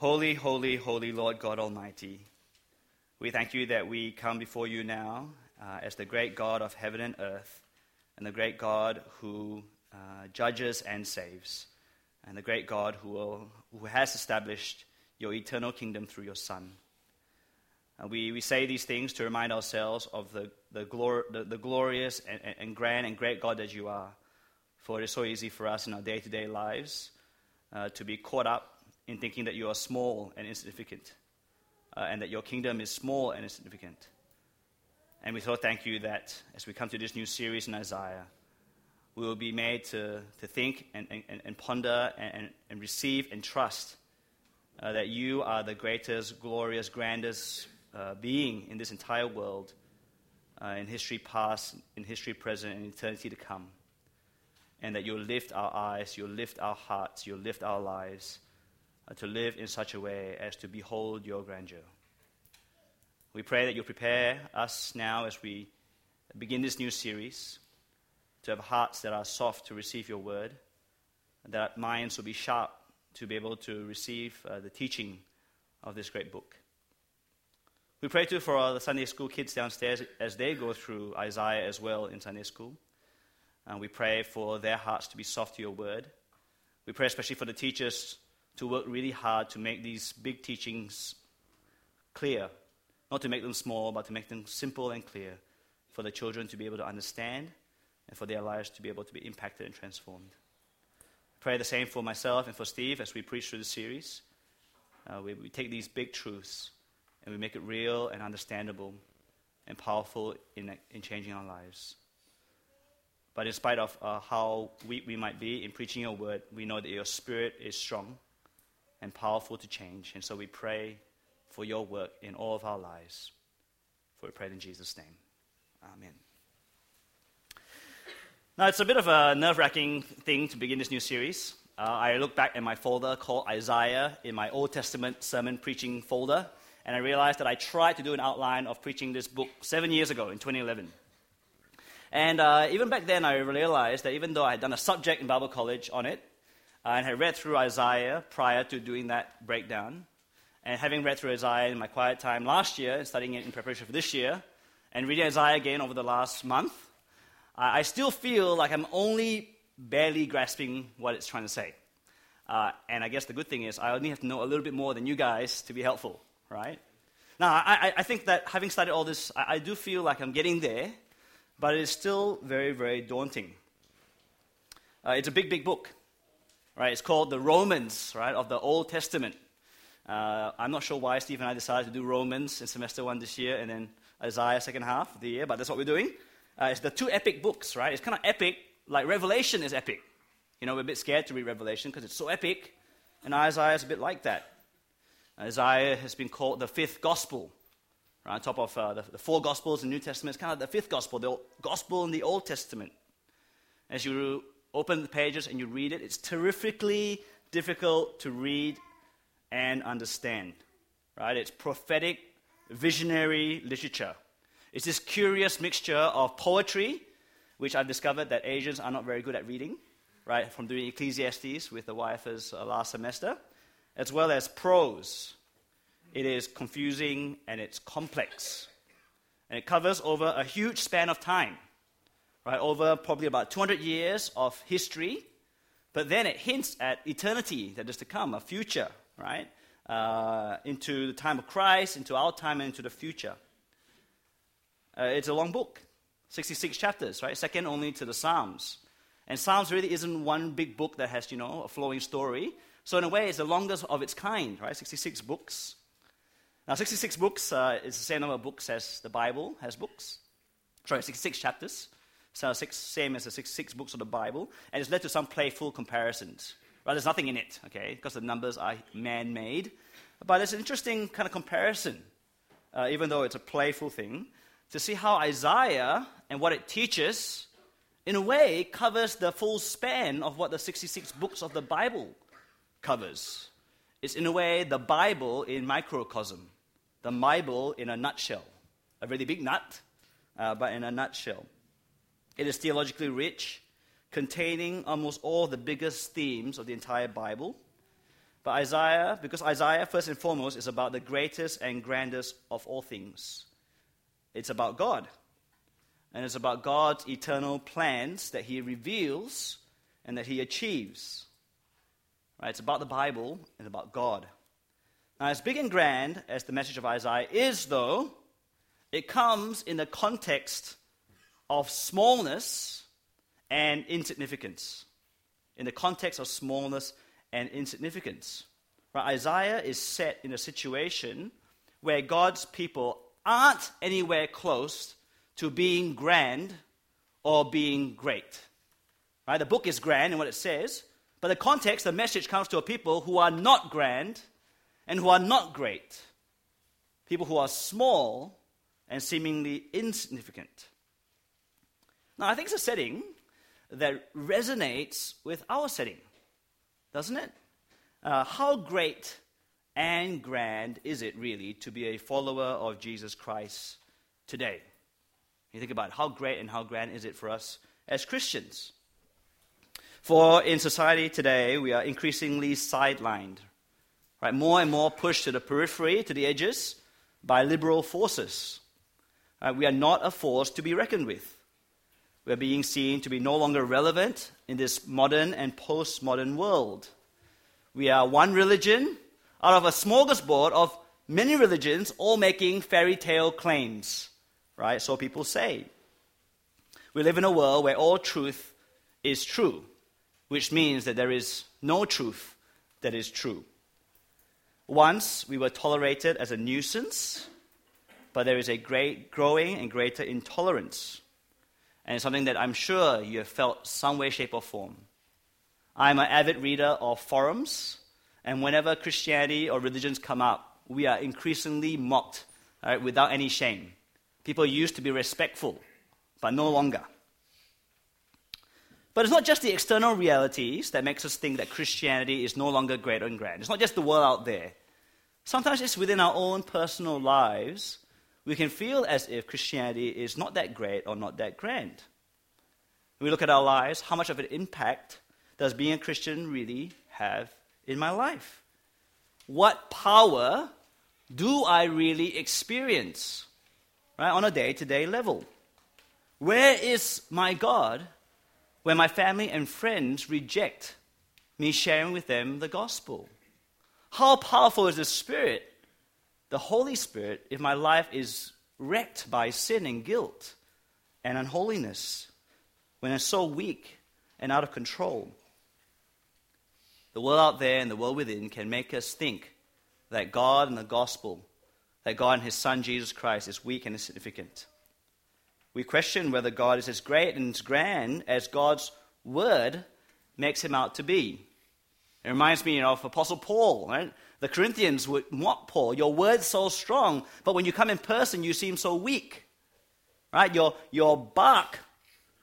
Holy, holy, holy Lord God Almighty, we thank you that we come before you now uh, as the great God of heaven and earth, and the great God who uh, judges and saves, and the great God who, will, who has established your eternal kingdom through your Son. And we, we say these things to remind ourselves of the, the, glor- the, the glorious and, and, grand and great God that you are. For it is so easy for us in our day to day lives uh, to be caught up in thinking that you are small and insignificant, uh, and that your kingdom is small and insignificant. And we so thank you that as we come to this new series in Isaiah, we will be made to, to think and, and, and ponder and, and receive and trust uh, that you are the greatest, glorious, grandest uh, being in this entire world, uh, in history past, in history present, and eternity to come. And that you'll lift our eyes, you'll lift our hearts, you'll lift our lives to live in such a way as to behold your grandeur. We pray that you prepare us now as we begin this new series to have hearts that are soft to receive your word, that minds will be sharp to be able to receive uh, the teaching of this great book. We pray too for the Sunday school kids downstairs as they go through Isaiah as well in Sunday school. And we pray for their hearts to be soft to your word. We pray especially for the teachers to work really hard to make these big teachings clear. Not to make them small, but to make them simple and clear for the children to be able to understand and for their lives to be able to be impacted and transformed. Pray the same for myself and for Steve as we preach through the series. Uh, we, we take these big truths and we make it real and understandable and powerful in, in changing our lives. But in spite of uh, how weak we might be in preaching your word, we know that your spirit is strong and powerful to change. And so we pray for your work in all of our lives. For we pray in Jesus' name. Amen. Now, it's a bit of a nerve wracking thing to begin this new series. Uh, I look back at my folder called Isaiah in my Old Testament sermon preaching folder, and I realized that I tried to do an outline of preaching this book seven years ago in 2011. And uh, even back then, I realized that even though I had done a subject in Bible college on it, and had read through Isaiah prior to doing that breakdown, and having read through Isaiah in my quiet time last year and studying it in preparation for this year, and reading Isaiah again over the last month, I still feel like I'm only barely grasping what it's trying to say. Uh, and I guess the good thing is I only have to know a little bit more than you guys to be helpful, right? Now, I, I think that having studied all this, I, I do feel like I'm getting there, but it is still very, very daunting. Uh, it's a big, big book, right? It's called the Romans, right, of the Old Testament. Uh, I'm not sure why Steve and I decided to do Romans in semester one this year and then Isaiah second half of the year, but that's what we're doing. Uh, it's the two epic books, right? It's kind of epic, like Revelation is epic. You know, we're a bit scared to read Revelation because it's so epic, and Isaiah is a bit like that. Isaiah has been called the fifth gospel, right, on top of uh, the, the, four gospels in the New Testament. It's kind of the fifth gospel, the gospel in the Old Testament. As you open the pages and you read it, it's terrifically difficult to read and understand, right? It's prophetic, visionary literature. It's this curious mixture of poetry, which I've discovered that Asians are not very good at reading, right, from doing Ecclesiastes with the YFers uh, last semester, as well as prose. It is confusing and it's complex. And it covers over a huge span of time, right, over probably about 200 years of history, but then it hints at eternity that is to come, a future, right, uh, into the time of Christ, into our time, and into the future. Uh, it's a long book, 66 chapters, right? Second only to the Psalms. And Psalms really isn't one big book that has, you know, a flowing story. So in a way, it's the longest of its kind, right? 66 books. Now, 66 books uh, is the same number of books as the Bible has books. Sorry, 66 chapters. So six, same as the six books of the Bible. And it's led to some playful comparisons. Right? There's nothing in it, okay? Because the numbers are man-made. But it's an interesting kind of comparison, uh, even though it's a playful thing to see how Isaiah and what it teaches, in a way, covers the full span of what the 66 books of the Bible covers. It's, in a way, the Bible in microcosm, the Bible in a nutshell. A really big nut, uh, but in a nutshell. It is theologically rich, containing almost all the biggest themes of the entire Bible. But Isaiah, because Isaiah, first and foremost, is about the greatest and grandest of all things. It's about God. And it's about God's eternal plans that He reveals and that He achieves. Right? It's about the Bible and about God. Now, as big and grand as the message of Isaiah is, though, it comes in the context of smallness and insignificance. In the context of smallness and insignificance. Right? Isaiah is set in a situation where God's people aren't anywhere close to being grand or being great. Right? The book is grand in what it says, but the context, the message comes to a people who are not grand and who are not great. People who are small and seemingly insignificant. Now, I think it's a setting that resonates with our setting doesn't it? Uh, how great and grand is it really to be a follower of Jesus Christ today? You think about it, how great and how grand is it for us as Christians? For in society today, we are increasingly sidelined, right? More and more pushed to the periphery, to the edges, by liberal forces. Uh, we are not a force to be reckoned with. We're being seen to be no longer relevant in this modern and postmodern world. We are one religion out of a smorgasbord of many religions, all making fairy tale claims, right? So people say. We live in a world where all truth is true, which means that there is no truth that is true. Once we were tolerated as a nuisance, but there is a great growing and greater intolerance and something that I'm sure you have felt some way, shape, or form. I'm an avid reader of forums, and whenever Christianity or religions come up, we are increasingly mocked right, without any shame. People used to be respectful, but no longer. But it's not just the external realities that makes us think that Christianity is no longer great and grand. It's not just the world out there. Sometimes it's within our own personal lives we can feel as if Christianity is not that great or not that grand. When we look at our lives, how much of an impact does being a Christian really have in my life? What power do I really experience right, on a day to day level? Where is my God when my family and friends reject me sharing with them the gospel? How powerful is the Spirit the Holy Spirit if my life is wrecked by sin and guilt and unholiness, when it's so weak and out of control. The world out there and the world within can make us think that God and the gospel, that God and His Son Jesus Christ is weak and insignificant. We question whether God is as great and as grand as God's word makes him out to be. It reminds me you know, of Apostle Paul, right? The Corinthians would mock Paul. Your word's so strong, but when you come in person, you seem so weak. Right? Your, your bark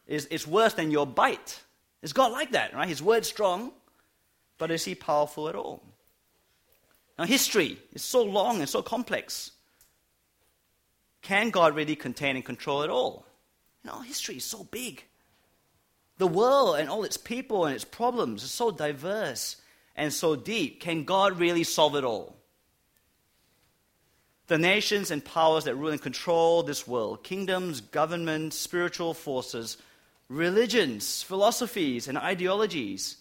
is, is worse than your bite. Is God like that? Right? His word's strong, but is he powerful at all? Now, history is so long and so complex. Can God really contain and control it all? You know, history is so big. The world and all its people and its problems are so diverse and so deep. Can God really solve it all? The nations and powers that rule and control this world, kingdoms, governments, spiritual forces, religions, philosophies, and ideologies,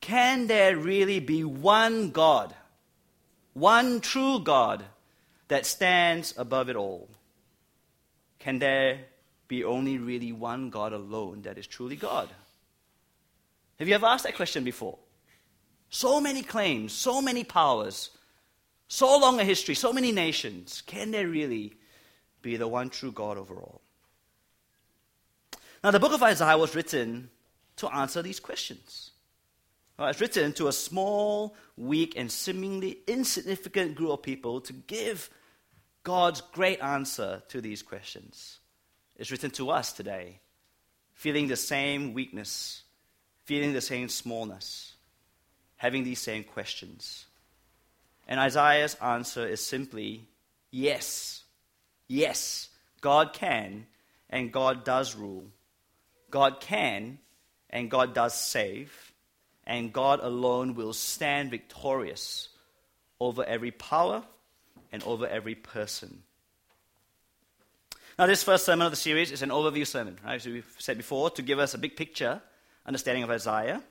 can there really be one God, one true God that stands above it all? Can there be only really one God alone that is truly God? Have you ever asked that question before? So many claims, so many powers, so long a history, so many nations. Can there really be the one true God over all? Now, the book of Isaiah was written to answer these questions. Well, it's written to a small, weak, and seemingly insignificant group of people to give God's great answer to these questions. It's written to us today, feeling the same weakness, feeling the same smallness having these same questions. And Isaiah's answer is simply yes. Yes, God can and God does rule. God can and God does save. and God alone will stand victorious over every power and over every person. Now, this first sermon of the series is an overview sermon, right? As we've said before, to give us a big picture understanding of Isaiah.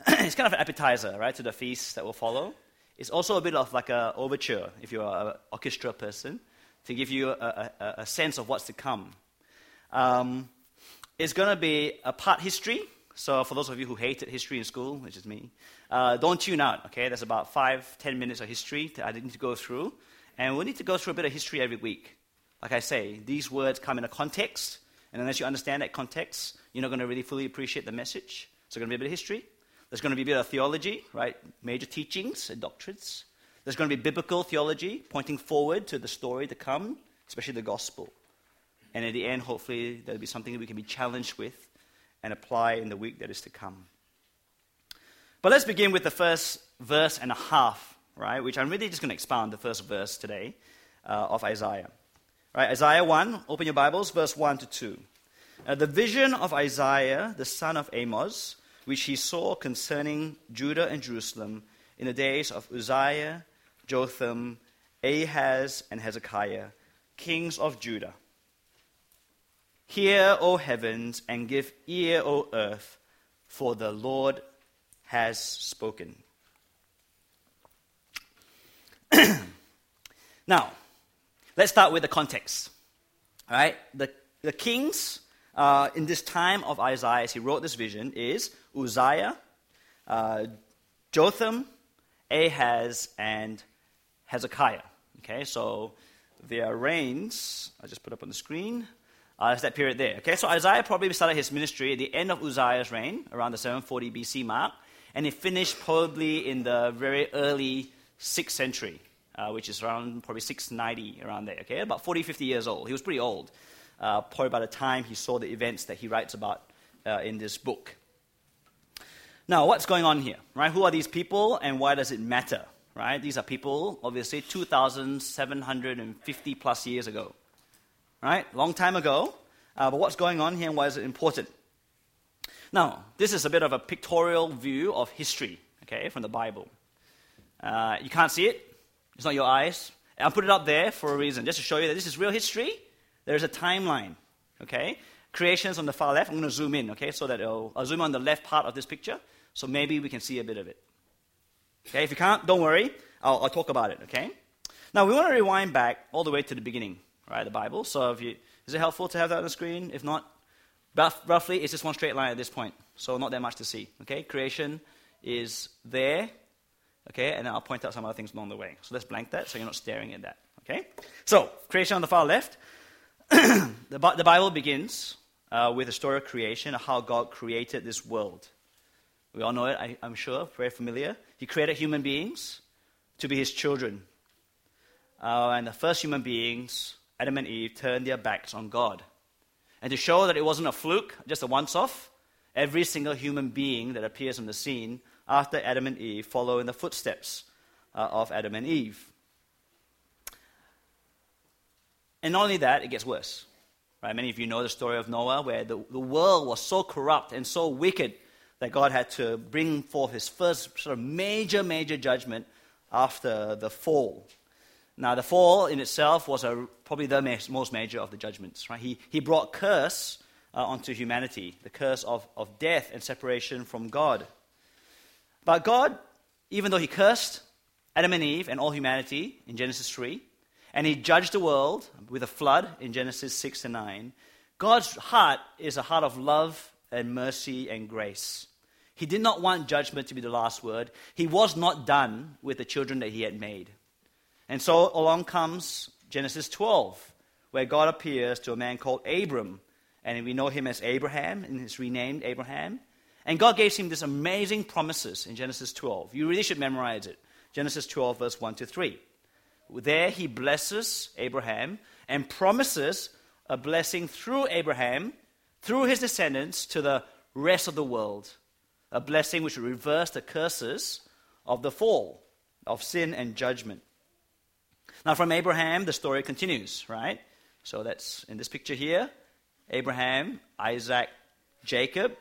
it's kind of an appetizer, right, to the feast that will follow. It's also a bit of like an overture, if you're an orchestra person, to give you a, a, a sense of what's to come. Um, it's going to be a part history. So, for those of you who hated history in school, which is me, uh, don't tune out, okay? There's about five, ten minutes of history that I need to go through. And we need to go through a bit of history every week. Like I say, these words come in a context, and unless you understand that context, you're not going to really fully appreciate the message. So, there's going to be a bit of history. There's going to be a bit of theology, right? Major teachings and doctrines. There's going to be biblical theology pointing forward to the story to come, especially the gospel. And at the end, hopefully, there'll be something that we can be challenged with and apply in the week that is to come. But let's begin with the first verse and a half, right? Which I'm really just going to expound the first verse today uh, of Isaiah. Right, Isaiah 1, open your Bibles, verse 1 to 2. Uh, the vision of Isaiah, the son of Amos, which he saw concerning Judah and Jerusalem in the days of Uzziah, Jotham, Ahaz, and Hezekiah, kings of Judah. Hear, O heavens, and give ear, O earth, for the Lord has spoken. now, Let's start with the context. All right? The, the kings uh, in this time of Isaiah, as he wrote this vision, is Uzziah, uh, Jotham, Ahaz, and Hezekiah. Okay, so their reigns, I just put up on the screen, uh, that's that period there. Okay, so Isaiah probably started his ministry at the end of Uzziah's reign, around the 740 BC mark, and he finished probably in the very early 6th century uh, which is around probably 690, around there, okay? About 40, 50 years old. He was pretty old, uh, probably by the time he saw the events that he writes about uh, in this book. Now, what's going on here, right? Who are these people and why does it matter, right? These are people, obviously, 2,750 plus years ago, right? Long time ago. Uh, but what's going on here and why is it important? Now, this is a bit of a pictorial view of history, okay, from the Bible. Uh, you can't see it, it's not your eyes. I put it up there for a reason, just to show you that this is real history. There's a timeline, okay? Creation's on the far left. I'm going to zoom in, okay, so that uh, I'll zoom on the left part of this picture, so maybe we can see a bit of it. Okay, if you can't, don't worry. I'll, I'll talk about it, okay? Now, we want to rewind back all the way to the beginning, right, the Bible. So if you, is it helpful to have that on the screen? If not, roughly, it's just one straight line at this point, so not that much to see, okay? Creation is there, Okay, and I'll point out some other things along the way. So let's blank that so you're not staring at that. Okay? So, creation on the far left. the, the, Bible begins uh, with the story of creation, how God created this world. We all know it, I, am sure, very familiar. He created human beings to be his children. Uh, and the first human beings, Adam and Eve, turned their backs on God. And to show that it wasn't a fluke, just a once off, every single human being that appears on the scene after Adam and Eve follow in the footsteps uh, of Adam and Eve. And not only that, it gets worse. Right? Many of you know the story of Noah, where the, the world was so corrupt and so wicked that God had to bring forth his first sort of major, major judgment after the fall. Now, the fall in itself was a, probably the most major of the judgments. Right? He, he brought curse uh, onto humanity, the curse of, of death and separation from God. But God, even though He cursed Adam and Eve and all humanity in Genesis 3, and He judged the world with a flood in Genesis 6 and 9, God's heart is a heart of love and mercy and grace. He did not want judgment to be the last word. He was not done with the children that He had made. And so along comes Genesis 12, where God appears to a man called Abram. And we know him as Abraham, and he's renamed Abraham. And God gave him these amazing promises in Genesis 12. You really should memorize it. Genesis 12, verse 1 to 3. There he blesses Abraham and promises a blessing through Abraham, through his descendants, to the rest of the world. A blessing which will reverse the curses of the fall, of sin and judgment. Now, from Abraham, the story continues, right? So that's in this picture here Abraham, Isaac, Jacob,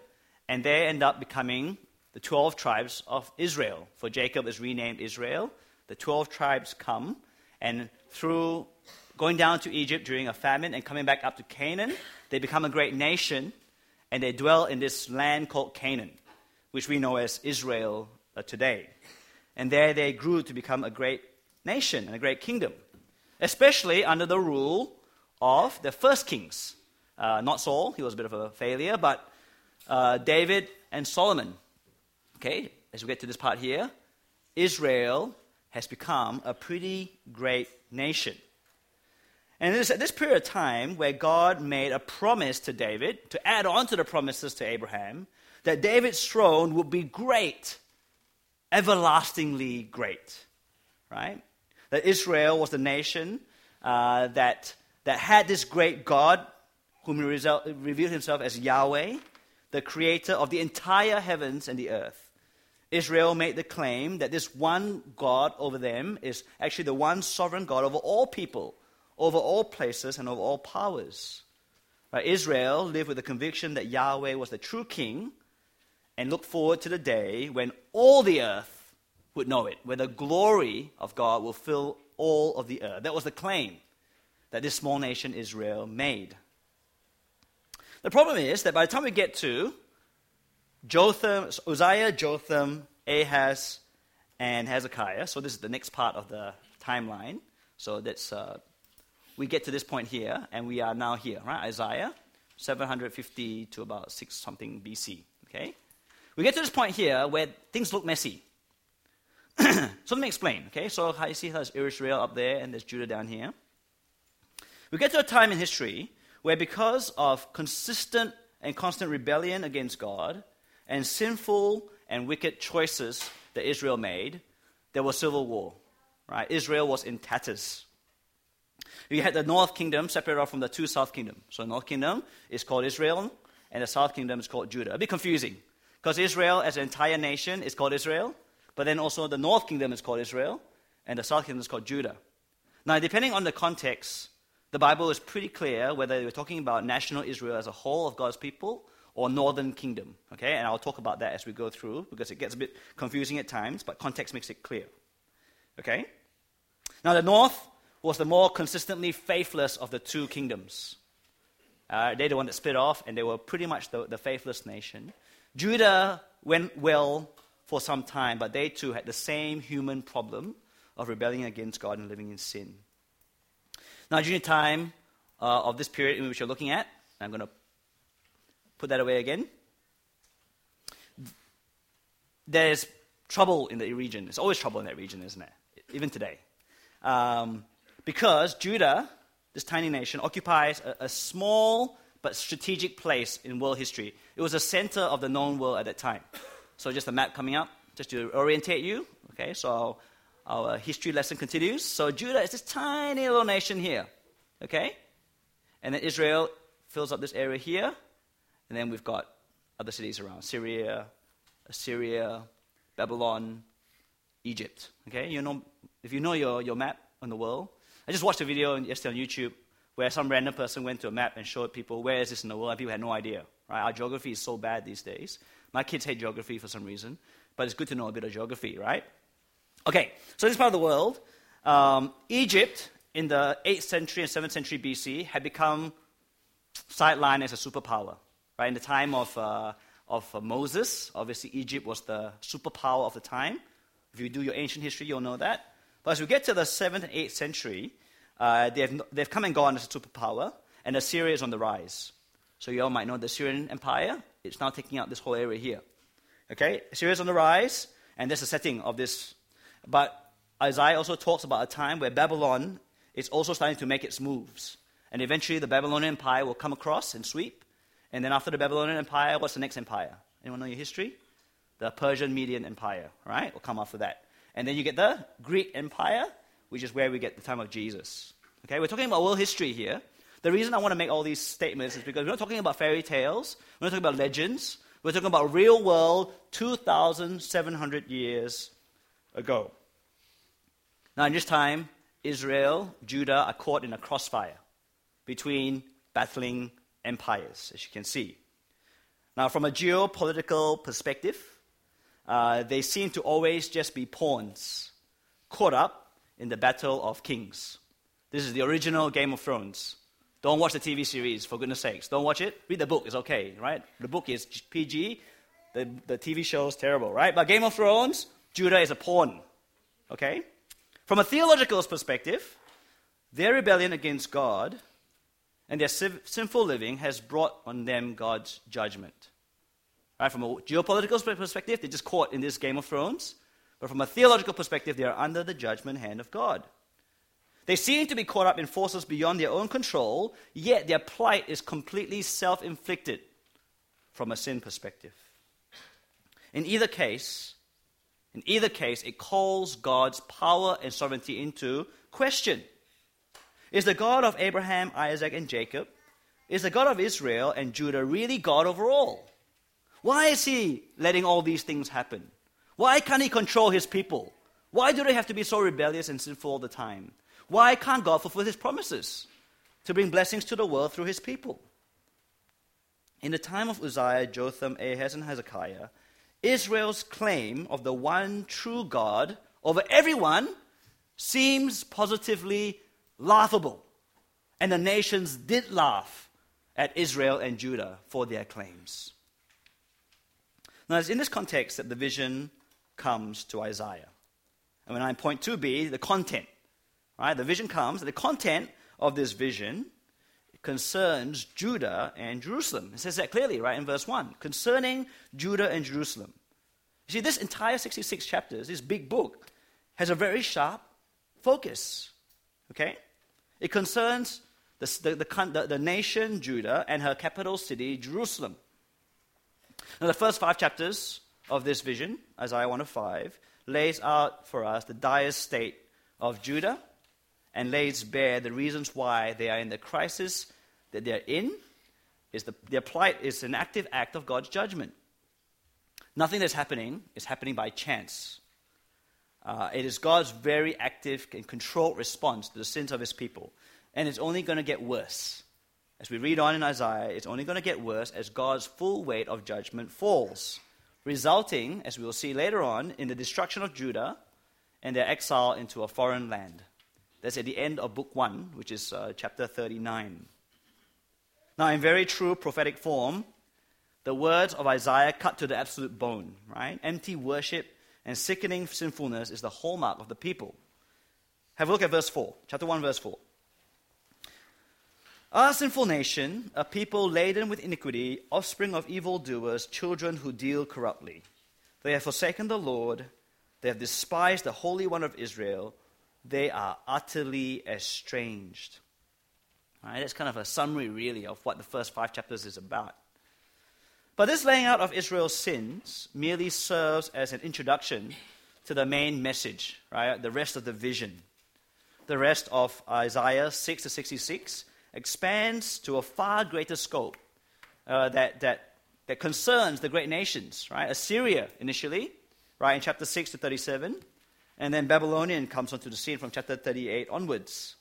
and they end up becoming the 12 tribes of Israel. For Jacob is renamed Israel. The 12 tribes come, and through going down to Egypt during a famine and coming back up to Canaan, they become a great nation, and they dwell in this land called Canaan, which we know as Israel uh, today. And there they grew to become a great nation and a great kingdom, especially under the rule of the first kings. Uh, not Saul, he was a bit of a failure, but uh, David and Solomon. Okay, as we get to this part here, Israel has become a pretty great nation. And it is at this period of time where God made a promise to David to add on to the promises to Abraham that David's throne would be great, everlastingly great, right? That Israel was the nation uh, that, that had this great God whom he revealed himself as Yahweh, the creator of the entire heavens and the earth. Israel made the claim that this one God over them is actually the one sovereign God over all people, over all places, and over all powers. Right? Israel lived with the conviction that Yahweh was the true king and looked forward to the day when all the earth would know it, where the glory of God will fill all of the earth. That was the claim that this small nation Israel made. The problem is that by the time we get to Jotham, Uzziah, Jotham, Ahaz, and Hezekiah. So this is the next part of the timeline. So that's uh, we get to this point here, and we are now here, right? Isaiah, 750 to about six something BC. Okay, we get to this point here where things look messy. so let me explain. Okay, so you see there's Israel up there, and there's Judah down here. We get to a time in history where, because of consistent and constant rebellion against God, and sinful and wicked choices that Israel made, there was civil war. Right? Israel was in tatters. You had the north kingdom separated off from the two south kingdoms. So the north kingdom is called Israel, and the south kingdom is called Judah. A bit confusing, because Israel as an entire nation is called Israel, but then also the north kingdom is called Israel, and the south kingdom is called Judah. Now, depending on the context, the Bible is pretty clear whether we're talking about national Israel as a whole of God's people or northern kingdom. Okay, and I'll talk about that as we go through because it gets a bit confusing at times, but context makes it clear. Okay? Now, the north was the more consistently faithless of the two kingdoms. Uh, they're the one that split off, and they were pretty much the, the faithless nation. Judah went well for some time, but they too had the same human problem of rebelling against God and living in sin. Now, during the time uh, of this period in which you're looking at, I'm going to Put that away again. There's trouble in the region. There's always trouble in that region, isn't it? Even today. Um, because Judah, this tiny nation, occupies a, a small but strategic place in world history. It was a center of the known world at that time. So, just a map coming up, just to orientate you. Okay, so our history lesson continues. So, Judah is this tiny little nation here. Okay? And then Israel fills up this area here. And then we've got other cities around Syria, Assyria, Babylon, Egypt. Okay, you know, if you know your, your map on the world, I just watched a video yesterday on YouTube where some random person went to a map and showed people where is this in the world, and people had no idea. Right? Our geography is so bad these days. My kids hate geography for some reason, but it's good to know a bit of geography, right? Okay, so this part of the world, um, Egypt in the 8th century and 7th century BC had become sidelined as a superpower. Right? In the time of, uh, of uh, Moses, obviously Egypt was the superpower of the time. If you do your ancient history, you'll know that. But as we get to the 7th and 8th century, uh, they've, they've come and gone as a superpower, and Assyria is on the rise. So you all might know the Assyrian Empire. It's now taking out this whole area here. Okay, Assyria is on the rise, and there's a setting of this. But Isaiah also talks about a time where Babylon is also starting to make its moves. And eventually the Babylonian Empire will come across and sweep, and then after the Babylonian Empire, what's the next empire? Anyone know your history? The Persian Median Empire, right? We'll come after that. And then you get the Greek Empire, which is where we get the time of Jesus. Okay, we're talking about world history here. The reason I want to make all these statements is because we're not talking about fairy tales, we're not talking about legends, we're talking about real world 2,700 years ago. Now, in this time, Israel, Judah are caught in a crossfire between battling empires, as you can see. Now, from a geopolitical perspective, uh, they seem to always just be pawns caught up in the battle of kings. This is the original Game of Thrones. Don't watch the TV series, for goodness sakes. Don't watch it. Read the book, it's okay, right? The book is PG, the, the TV show is terrible, right? But Game of Thrones, Judah is a pawn, okay? From a theological perspective, their rebellion against God and their sinful living has brought on them God's judgment. Right? From a geopolitical perspective, they're just caught in this Game of Thrones. But from a theological perspective, they are under the judgment hand of God. They seem to be caught up in forces beyond their own control, yet their plight is completely self inflicted from a sin perspective. In either case, in either case, it calls God's power and sovereignty into question. Is the God of Abraham, Isaac, and Jacob, is the God of Israel and Judah really God over all? Why is he letting all these things happen? Why can't he control his people? Why do they have to be so rebellious and sinful all the time? Why can't God fulfill his promises to bring blessings to the world through his people? In the time of Uzziah, Jotham, Ahaz, and Hezekiah, Israel's claim of the one true God over everyone seems positively laughable. And the nations did laugh at Israel and Judah for their claims. Now, it's in this context that the vision comes to Isaiah. And when I point 2b, the content. Right? The vision comes, the content of this vision concerns Judah and Jerusalem. It says that clearly, right, in verse 1. Concerning Judah and Jerusalem. You see, this entire 66 chapters, this big book, has a very sharp focus. Okay? It concerns the, the, the, the nation Judah and her capital city, Jerusalem. Now, the first five chapters of this vision, Isaiah 1 of 5, lays out for us the dire state of Judah and lays bare the reasons why they are in the crisis that they're in. Is the, their plight is an active act of God's judgment. Nothing that's happening is happening by chance. Uh, it is God's very active and controlled response to the sins of his people. And it's only going to get worse. As we read on in Isaiah, it's only going to get worse as God's full weight of judgment falls, resulting, as we will see later on, in the destruction of Judah and their exile into a foreign land. That's at the end of book 1, which is uh, chapter 39. Now, in very true prophetic form, the words of Isaiah cut to the absolute bone, right? Empty worship and sickening sinfulness is the hallmark of the people. Have a look at verse 4, chapter 1, verse 4. Our sinful nation, a people laden with iniquity, offspring of evildoers, children who deal corruptly. They have forsaken the Lord, they have despised the Holy One of Israel, they are utterly estranged. All right, that's kind of a summary, really, of what the first five chapters is about. But this laying out of Israel's sins merely serves as an introduction to the main message, right? The rest of the vision. The rest of Isaiah 6 to 66 expands to a far greater scope uh, that, that, that concerns the great nations, right? Assyria initially, right, in chapter 6 to 37, and then Babylonian comes onto the scene from chapter 38 onwards.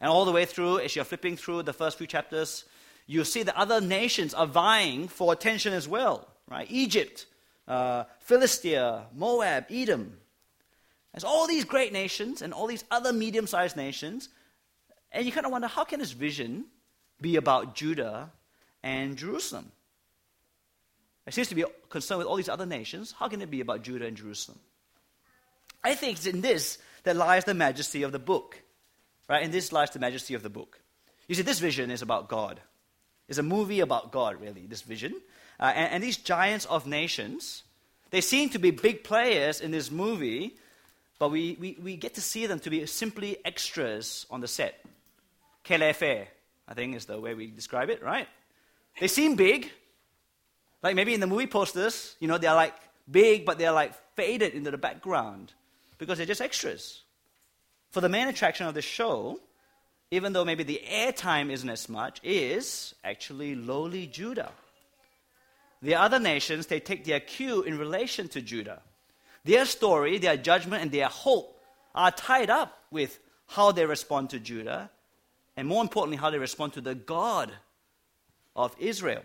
And all the way through, as you're flipping through the first few chapters, you see that other nations are vying for attention as well, right? Egypt, uh, Philistia, Moab, Edom. There's all these great nations and all these other medium sized nations. And you kind of wonder how can this vision be about Judah and Jerusalem? It seems to be concerned with all these other nations. How can it be about Judah and Jerusalem? I think it's in this that lies the majesty of the book. Right? In this lies the majesty of the book. You see, this vision is about God. It's a movie about God, really, this vision. Uh, and, and these giants of nations, they seem to be big players in this movie, but we, we, we get to see them to be simply extras on the set. Kelefe, I think is the way we describe it, right? They seem big. Like maybe in the movie posters, you know, they're like big, but they're like faded into the background because they're just extras. For the main attraction of the show, even though maybe the airtime isn't as much, is actually lowly Judah. The other nations, they take their cue in relation to Judah. Their story, their judgment, and their hope are tied up with how they respond to Judah, and more importantly, how they respond to the God of Israel.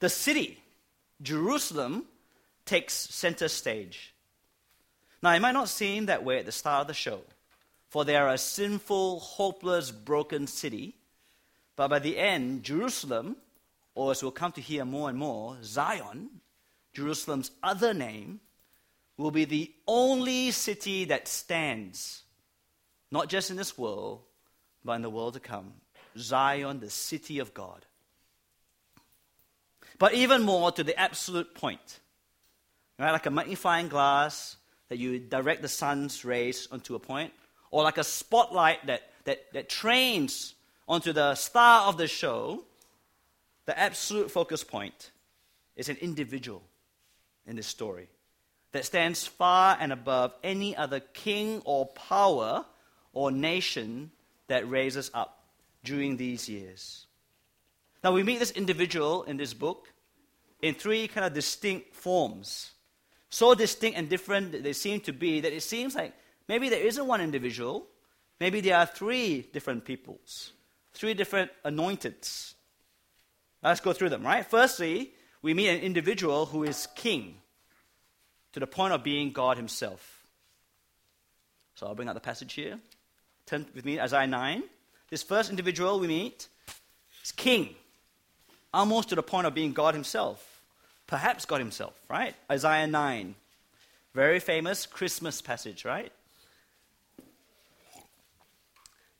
The city Jerusalem takes center stage. Now, it might not seem that way at the start of the show, for they are a sinful, hopeless, broken city. But by the end, Jerusalem, or as we'll come to hear more and more, Zion, Jerusalem's other name, will be the only city that stands, not just in this world, but in the world to come. Zion, the city of God. But even more to the absolute point, right? like a magnifying glass that you direct the sun's rays onto a point, or like a spotlight that, that, that trains onto the star of the show, the absolute focus point is an individual in this story that stands far and above any other king or power or nation that raises up during these years. Now, we meet this individual in this book in three kind of distinct forms so distinct and different that they seem to be that it seems like maybe there isn't one individual, maybe there are three different peoples, three different anointeds. Let's go through them, right? Firstly, we meet an individual who is king to the point of being God himself. So I'll bring out the passage here. Turn with me, Isaiah 9. This first individual we meet is king, almost to the point of being God himself perhaps God Himself, right? Isaiah 9. Very famous Christmas passage, right?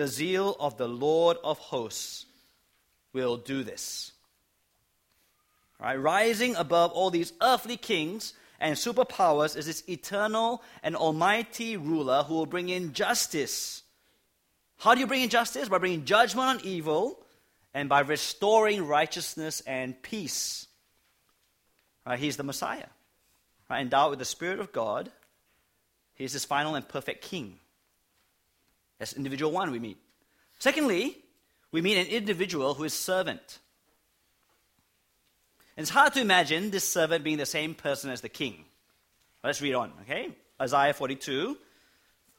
The zeal of the Lord of hosts will do this. Right? Rising above all these earthly kings and superpowers is this eternal and almighty ruler who will bring in justice. How do you bring in justice? By bringing judgment on evil and by restoring righteousness and peace. Right? He's the Messiah right, endowed with the Spirit of God. He is this final and perfect king. That's individual one we meet. Secondly, we meet an individual who is servant. And it's hard to imagine this servant being the same person as the king. Let's read on, okay? Isaiah 42,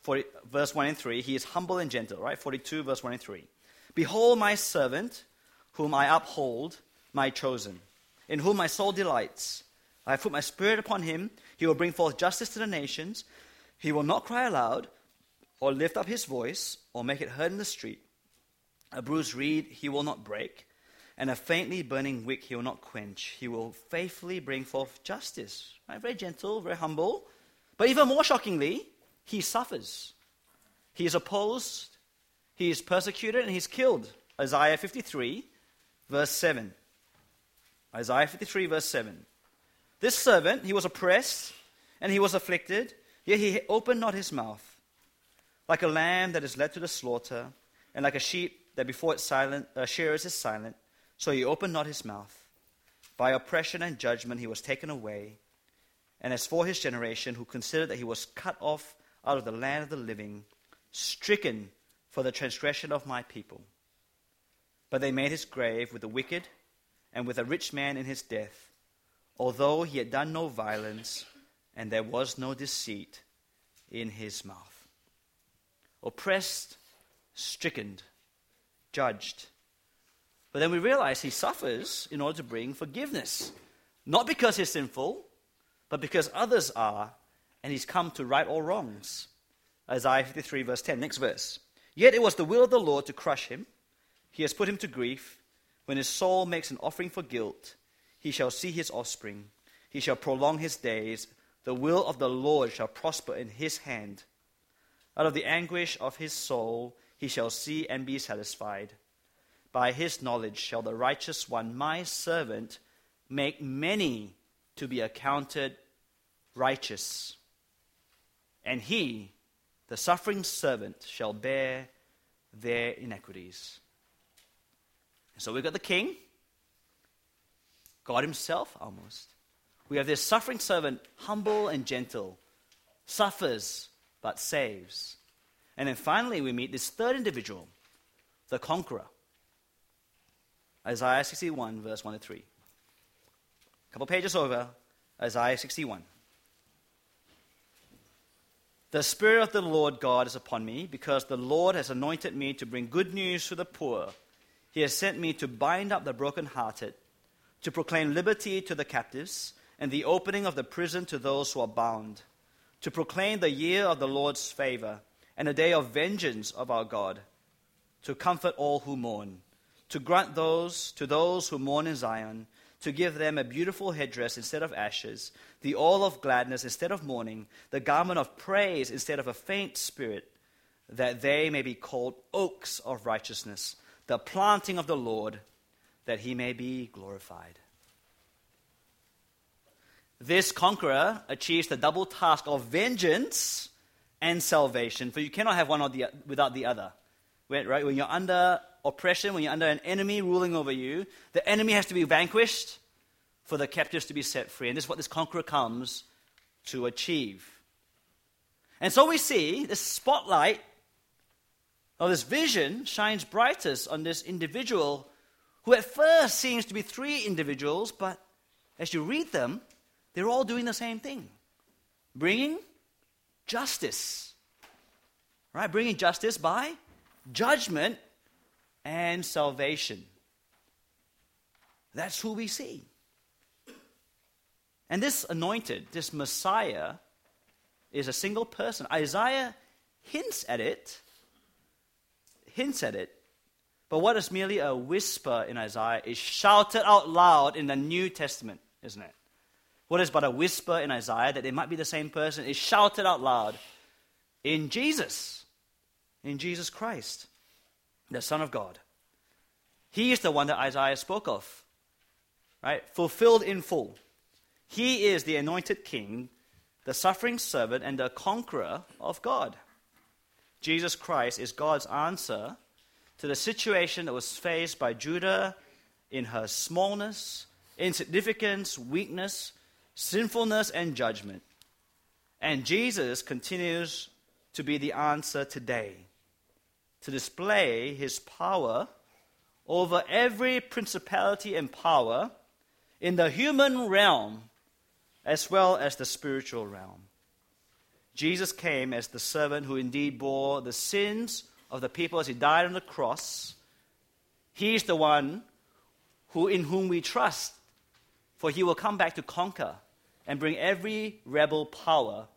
40, verse 1 and 3. He is humble and gentle, right? 42, verse 1 and 3. Behold my servant, whom I uphold, my chosen, in whom my soul delights. I have put my spirit upon him. He will bring forth justice to the nations. He will not cry aloud, or lift up his voice, or make it heard in the street. A bruised reed he will not break, and a faintly burning wick he will not quench. He will faithfully bring forth justice. Right? Very gentle, very humble. But even more shockingly, he suffers. He is opposed, he is persecuted, and he's killed. Isaiah 53, verse 7. Isaiah 53, verse 7. This servant, he was oppressed and he was afflicted, yet he opened not his mouth. Like a lamb that is led to the slaughter, and like a sheep that before its silent, uh, shearers is silent, so he opened not his mouth. By oppression and judgment he was taken away. And as for his generation, who considered that he was cut off out of the land of the living, stricken for the transgression of my people. But they made his grave with the wicked and with a rich man in his death although he had done no violence, and there was no deceit in his mouth. Oppressed, stricken, judged. But then we realize he suffers in order to bring forgiveness. Not because he's sinful, but because others are, and he's come to right all wrongs. Isaiah 53, verse 10, next verse. Yet it was the will of the Lord to crush him. He has put him to grief. When his soul makes an offering for guilt, he shall see his offspring. He shall prolong his days. The will of the Lord shall prosper in his hand. Out of the anguish of his soul he shall see and be satisfied. By his knowledge shall the righteous one, my servant, make many to be accounted righteous. And he, the suffering servant, shall bear their iniquities. So we've got the king God Himself almost, We have this suffering servant, humble and gentle, suffers but saves. And then finally, we meet this third individual, the conqueror. Isaiah 61, verse 1 to 3. A couple pages over, Isaiah 61. The Spirit of the Lord God is upon me, because the Lord has anointed me to bring good news to the poor. He has sent me to bind up the brokenhearted, to proclaim liberty to the captives and the opening of the prison to those who are bound, to proclaim the year of the Lord's favor and the day of vengeance of our God, to comfort all who mourn, to grant those to those who mourn in Zion, to give them a beautiful headdress instead of ashes, the oil of gladness instead of mourning, the garment of praise instead of a faint spirit, that they may be called oaks of righteousness, the planting of the Lord, that he may be glorified. This conqueror achieves the double task of vengeance and salvation, for you cannot have one the, without the other. Right? when you're under oppression, when you're under an enemy ruling over you, the enemy has to be vanquished for the captives to be set free. And this is what this conqueror comes to achieve. And so we see the spotlight of this vision shines brightest on this individual who at first seems to be three individuals, but as you read them, they're all doing the same thing bringing justice. Right? Bringing justice by judgment and salvation. That's who we see. And this anointed, this Messiah, is a single person. Isaiah hints at it, hints at it, but what is merely a whisper in Isaiah is shouted out loud in the New Testament, isn't it? What is but a whisper in Isaiah that they might be the same person is shouted out loud in Jesus, in Jesus Christ, the Son of God. He is the one that Isaiah spoke of, right? Fulfilled in full. He is the anointed king, the suffering servant, and the conqueror of God. Jesus Christ is God's answer to the situation that was faced by Judah in her smallness, insignificance, weakness, sinfulness and judgment. And Jesus continues to be the answer today to display his power over every principality and power in the human realm as well as the spiritual realm. Jesus came as the servant who indeed bore the sins of the people as he died on the cross. He is the one who in whom we trust for he will come back to conquer and bring every rebel power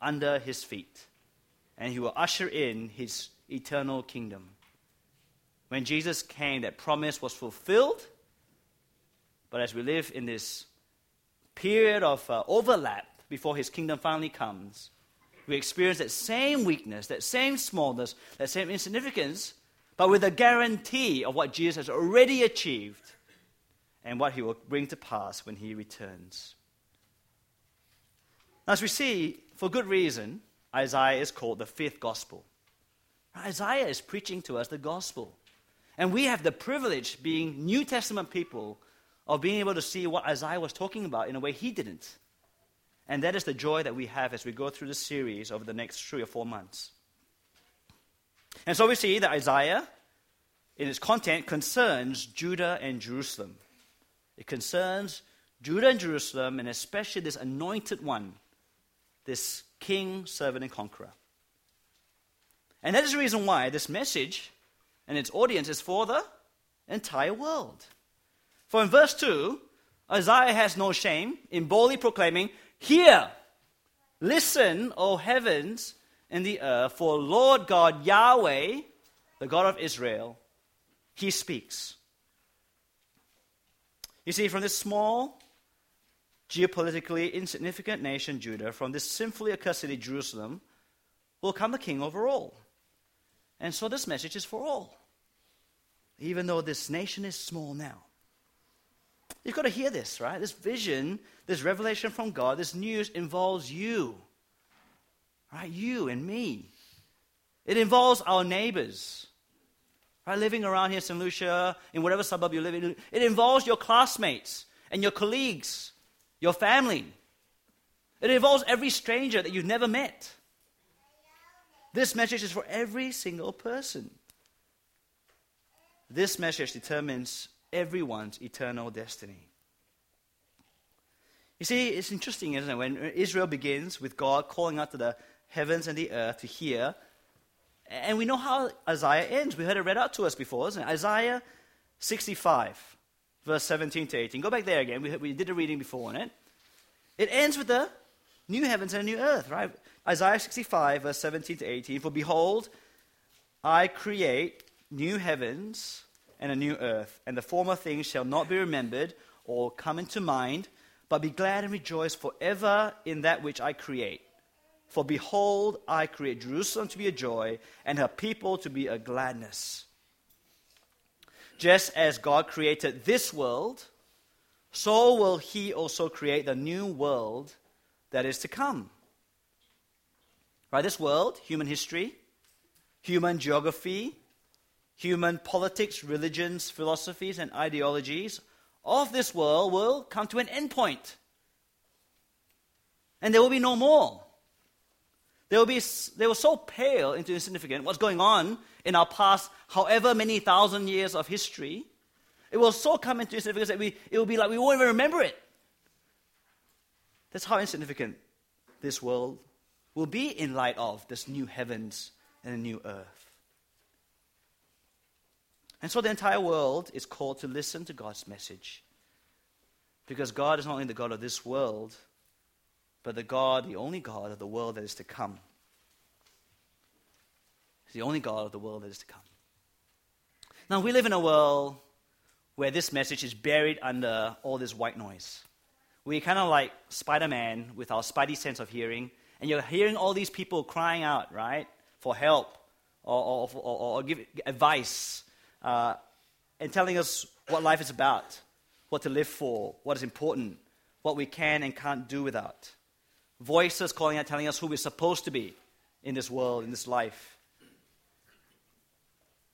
under his feet. And he will usher in his eternal kingdom. When Jesus came, that promise was fulfilled. But as we live in this period of uh, overlap before his kingdom finally comes, we experience that same weakness, that same smallness, that same insignificance, but with a guarantee of what Jesus has already achieved and what he will bring to pass when he returns. Now, as we see, for good reason, Isaiah is called the fifth gospel. Isaiah is preaching to us the gospel. And we have the privilege, being New Testament people, of being able to see what Isaiah was talking about in a way he didn't. And that is the joy that we have as we go through the series over the next three or four months. And so we see that Isaiah, in its content, concerns Judah and Jerusalem. It concerns Judah and Jerusalem, and especially this anointed one, this king, servant, and conqueror. And that is the reason why this message and its audience is for the entire world. For in verse 2, Isaiah has no shame in boldly proclaiming, Hear, listen, O heavens and the earth, for Lord God Yahweh, the God of Israel, he speaks. You see, from this small, geopolitically insignificant nation, Judah, from this sinfully accursed Jerusalem, will come the king over all. And so this message is for all, even though this nation is small now. You've got to hear this, right? This vision, this revelation from God, this news involves you, right? You and me. It involves our neighbors, right? Living around here, in St. Lucia, in whatever suburb you live in. It involves your classmates and your colleagues your family. It involves every stranger that you've never met. This message is for every single person. This message determines everyone's eternal destiny. You see, it's interesting, isn't it? When Israel begins with God calling out to the heavens and the earth to hear, and we know how Isaiah ends. We heard it read out to us before, isn't it? Isaiah 65, verse 17 to 18. Go back there again. We, we did a reading before on it. It ends with the new heavens and a new earth, right? Isaiah 65, verse 17 to 18. For behold, I create new heavens and a new earth, and the former things shall not be remembered or come into mind, but be glad and rejoice forever in that which I create. For behold, I create Jerusalem to be a joy, and her people to be a gladness. Just as God created this world, so will he also create the new world that is to come. Right? This world, human history, human geography, human politics, religions, philosophies, and ideologies of this world will come to an end point. And there will be no more. They will, be, they will so pale into insignificant what's going on in our past, however many thousand years of history. It will so come into insignificance that we, it will be like we won't even remember it. That's how insignificant this world will be in light of this new heavens and a new earth. And so the entire world is called to listen to God's message. Because God is not only the God of this world, but the God, the only God of the world that is to come. He's the only God of the world that is to come. Now, we live in a world where this message is buried under all this white noise. We're kind of like Spider Man with our spidey sense of hearing, and you're hearing all these people crying out, right, for help or, or, or, or give advice uh, and telling us what life is about, what to live for, what is important, what we can and can't do without. Voices calling out, telling us who we're supposed to be in this world, in this life.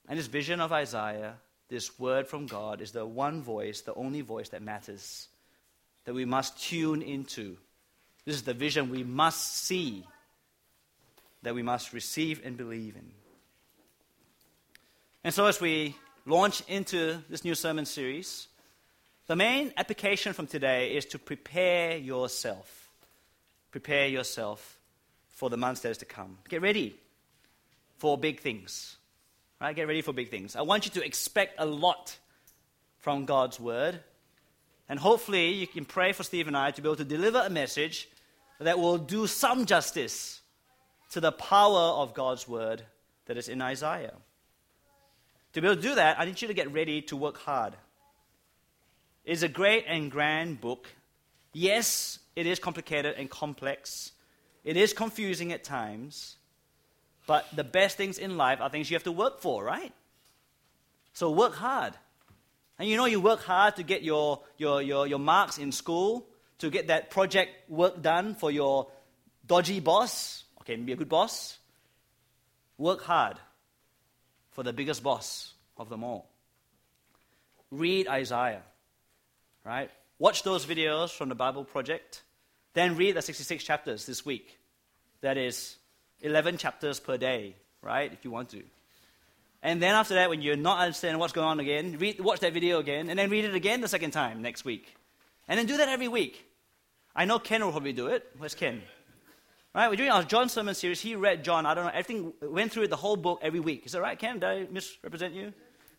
And this vision of Isaiah, this word from God, is the one voice, the only voice that matters, that we must tune into. This is the vision we must see, that we must receive and believe in. And so, as we launch into this new sermon series, the main application from today is to prepare yourself. Prepare yourself for the months that is to come. Get ready for big things. Right? Get ready for big things. I want you to expect a lot from God's word. And hopefully, you can pray for Steve and I to be able to deliver a message that will do some justice to the power of God's word that is in Isaiah. To be able to do that, I need you to get ready to work hard. It's a great and grand book. Yes, it is complicated and complex. It is confusing at times. But the best things in life are things you have to work for, right? So work hard. And you know, you work hard to get your, your, your, your marks in school, to get that project work done for your dodgy boss. Okay, be a good boss. Work hard for the biggest boss of them all. Read Isaiah, right? Watch those videos from the Bible Project. Then read the 66 chapters this week. That is 11 chapters per day, right? If you want to. And then after that, when you're not understanding what's going on again, read, watch that video again, and then read it again the second time next week. And then do that every week. I know Ken will probably do it. Where's Ken? Right? We're doing our John sermon series. He read John. I don't know. Everything went through the whole book every week. Is that right, Ken? Did I misrepresent you?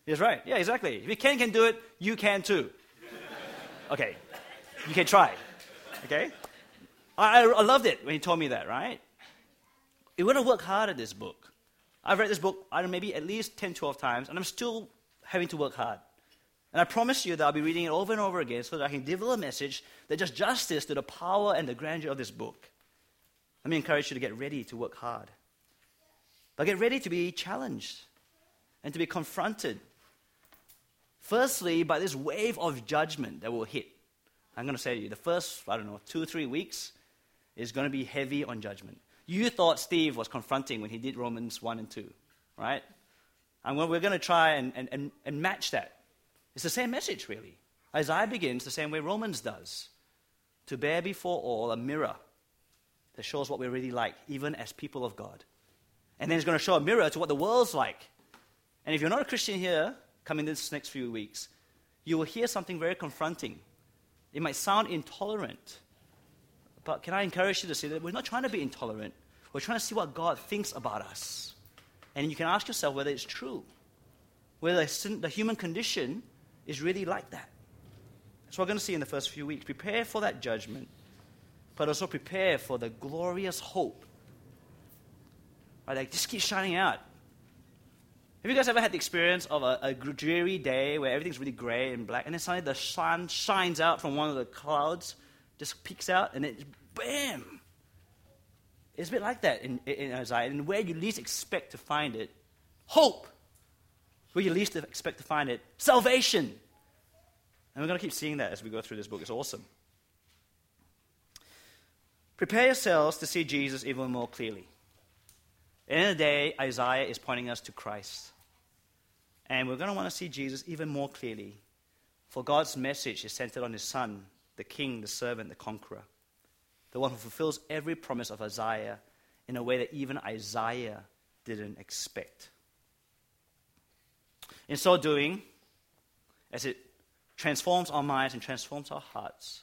He's right. Yeah, exactly. If Ken can do it, you can too. Okay. You can try. Okay? I, I loved it when he told me that, right? You want to work hard at this book. I've read this book, I don't know, maybe at least 10, 12 times, and I'm still having to work hard. And I promise you that I'll be reading it over and over again so that I can deliver a message that does justice to the power and the grandeur of this book. Let me encourage you to get ready to work hard. But get ready to be challenged and to be confronted. Firstly, by this wave of judgment that will hit. I'm going to say to you, the first, I don't know, two, three weeks is going to be heavy on judgment. You thought Steve was confronting when he did Romans 1 and 2, right? And we're going to try and, and, and match that. It's the same message, really. Isaiah begins the same way Romans does to bear before all a mirror that shows what we're really like, even as people of God. And then it's going to show a mirror to what the world's like. And if you're not a Christian here, coming this next few weeks, you will hear something very confronting. It might sound intolerant, but can I encourage you to see that we're not trying to be intolerant. We're trying to see what God thinks about us. And you can ask yourself whether it's true, whether the human condition is really like that. That's what we're going to see in the first few weeks. Prepare for that judgment, but also prepare for the glorious hope. Right, like just keep shining out. Have you guys ever had the experience of a, a dreary day where everything's really gray and black, and then suddenly the sun shines out from one of the clouds, just peeks out, and it bam! It's a bit like that in, in Isaiah. And where you least expect to find it, hope. Where you least expect to find it, salvation. And we're going to keep seeing that as we go through this book. It's awesome. Prepare yourselves to see Jesus even more clearly. In the day, Isaiah is pointing us to Christ. And we're going to want to see Jesus even more clearly. For God's message is centered on his Son, the King, the servant, the conqueror, the one who fulfills every promise of Isaiah in a way that even Isaiah didn't expect. In so doing, as it transforms our minds and transforms our hearts,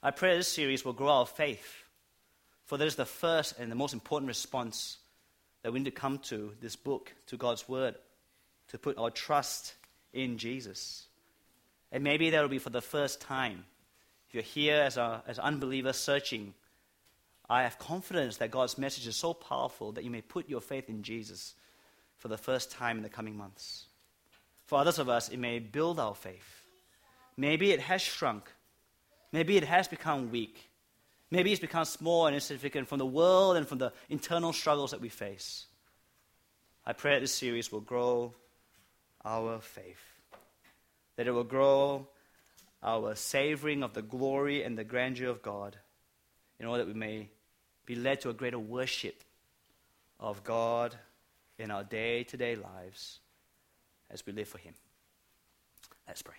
I pray this series will grow our faith. For that is the first and the most important response that we need to come to this book, to God's Word, to put our trust in Jesus. And maybe that will be for the first time. If you're here as, a, as an unbeliever searching, I have confidence that God's message is so powerful that you may put your faith in Jesus for the first time in the coming months. For others of us, it may build our faith. Maybe it has shrunk. Maybe it has become weak. Maybe it's become small and insignificant from the world and from the internal struggles that we face. I pray that this series will grow our faith, that it will grow our savoring of the glory and the grandeur of God, in order that we may be led to a greater worship of God in our day to day lives as we live for Him. Let's pray.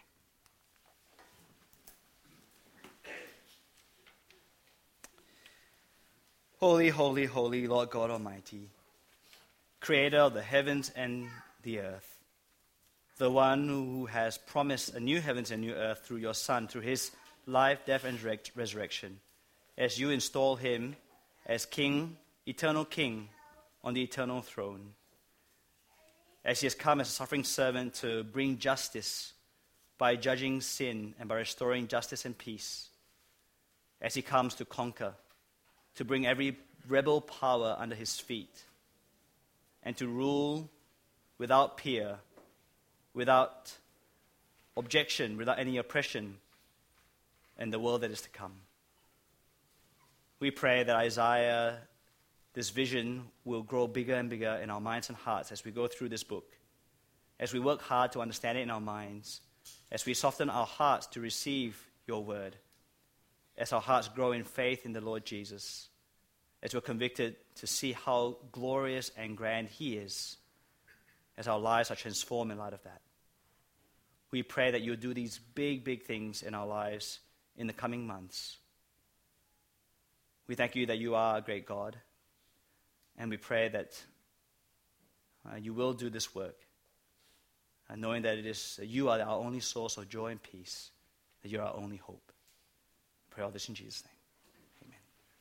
Holy, holy, holy, Lord God Almighty, creator of the heavens and the earth, the one who has promised a new heavens and new earth through your Son, through his life, death, and resurrection, as you install him as King, eternal King, on the eternal throne. As he has come as a suffering servant to bring justice by judging sin and by restoring justice and peace. As he comes to conquer to bring every rebel power under his feet, and to rule without peer, without objection, without any oppression in the world that is to come. We pray that Isaiah, this vision, will grow bigger and bigger in our minds and hearts as we go through this book, as we work hard to understand it in our minds, as we soften our hearts to receive your word as our hearts grow in faith in the Lord Jesus, as we're convicted to see how glorious and grand He is, as our lives are transformed in light of that. We pray that you'll do these big, big things in our lives in the coming months. We thank you that you are a great God, and we pray that uh, you will do this work, uh, knowing that it is you are our only source of joy and peace, that you are our only hope pray all this in Jesus' name.